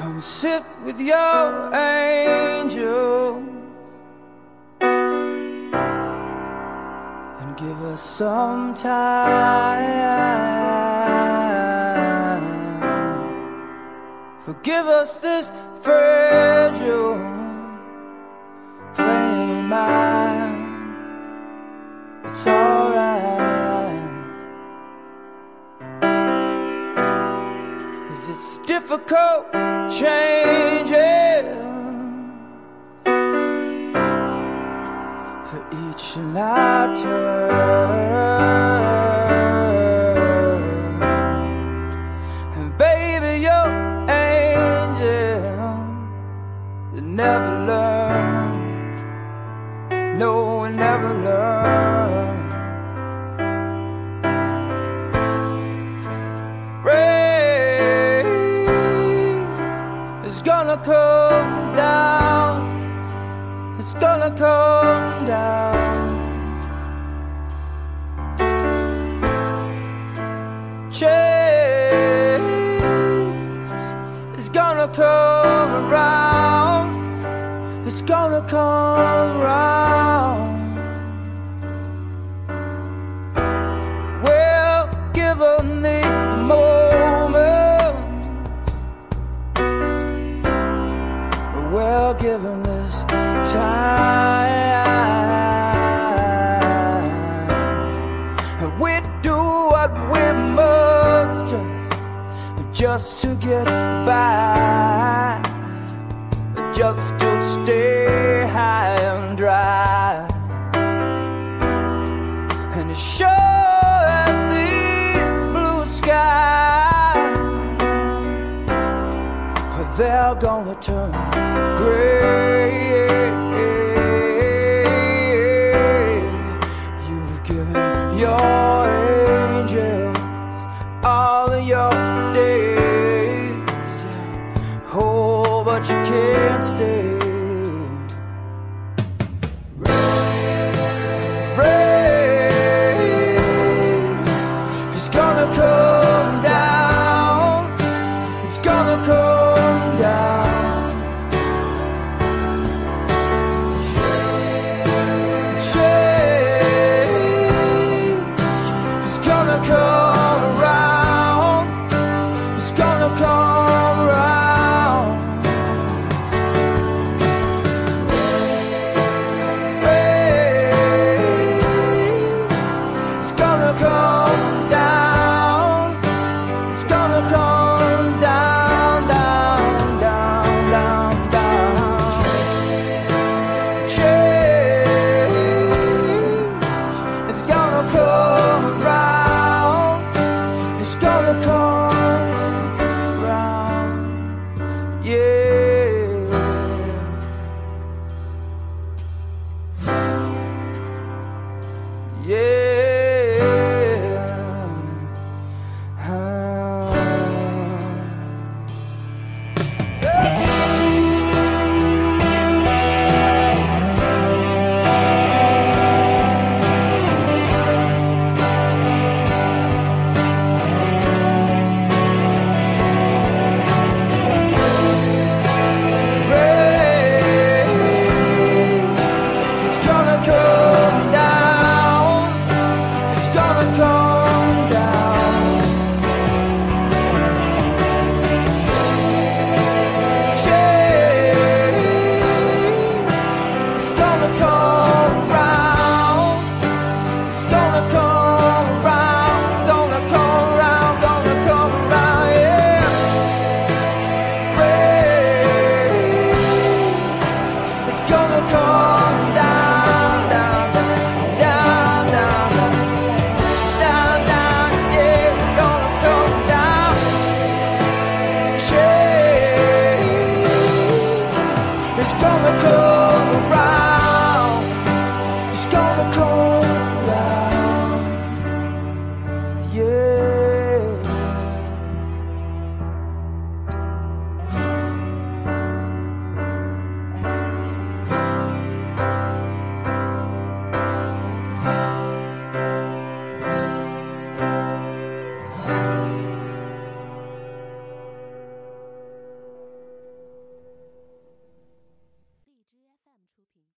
Come sit with your angels and give us some time. Forgive us this fragile frame of mind. It's alright. It's difficult changing for each turn. And baby, you're angel that never learn. No, we never learn. Gonna come down. It's gonna come down. Change is gonna come around. It's gonna come around. Well, given this time, we do what we must just, just to get by just to stay high and dry. And as sure they're gonna turn gray. gonna come.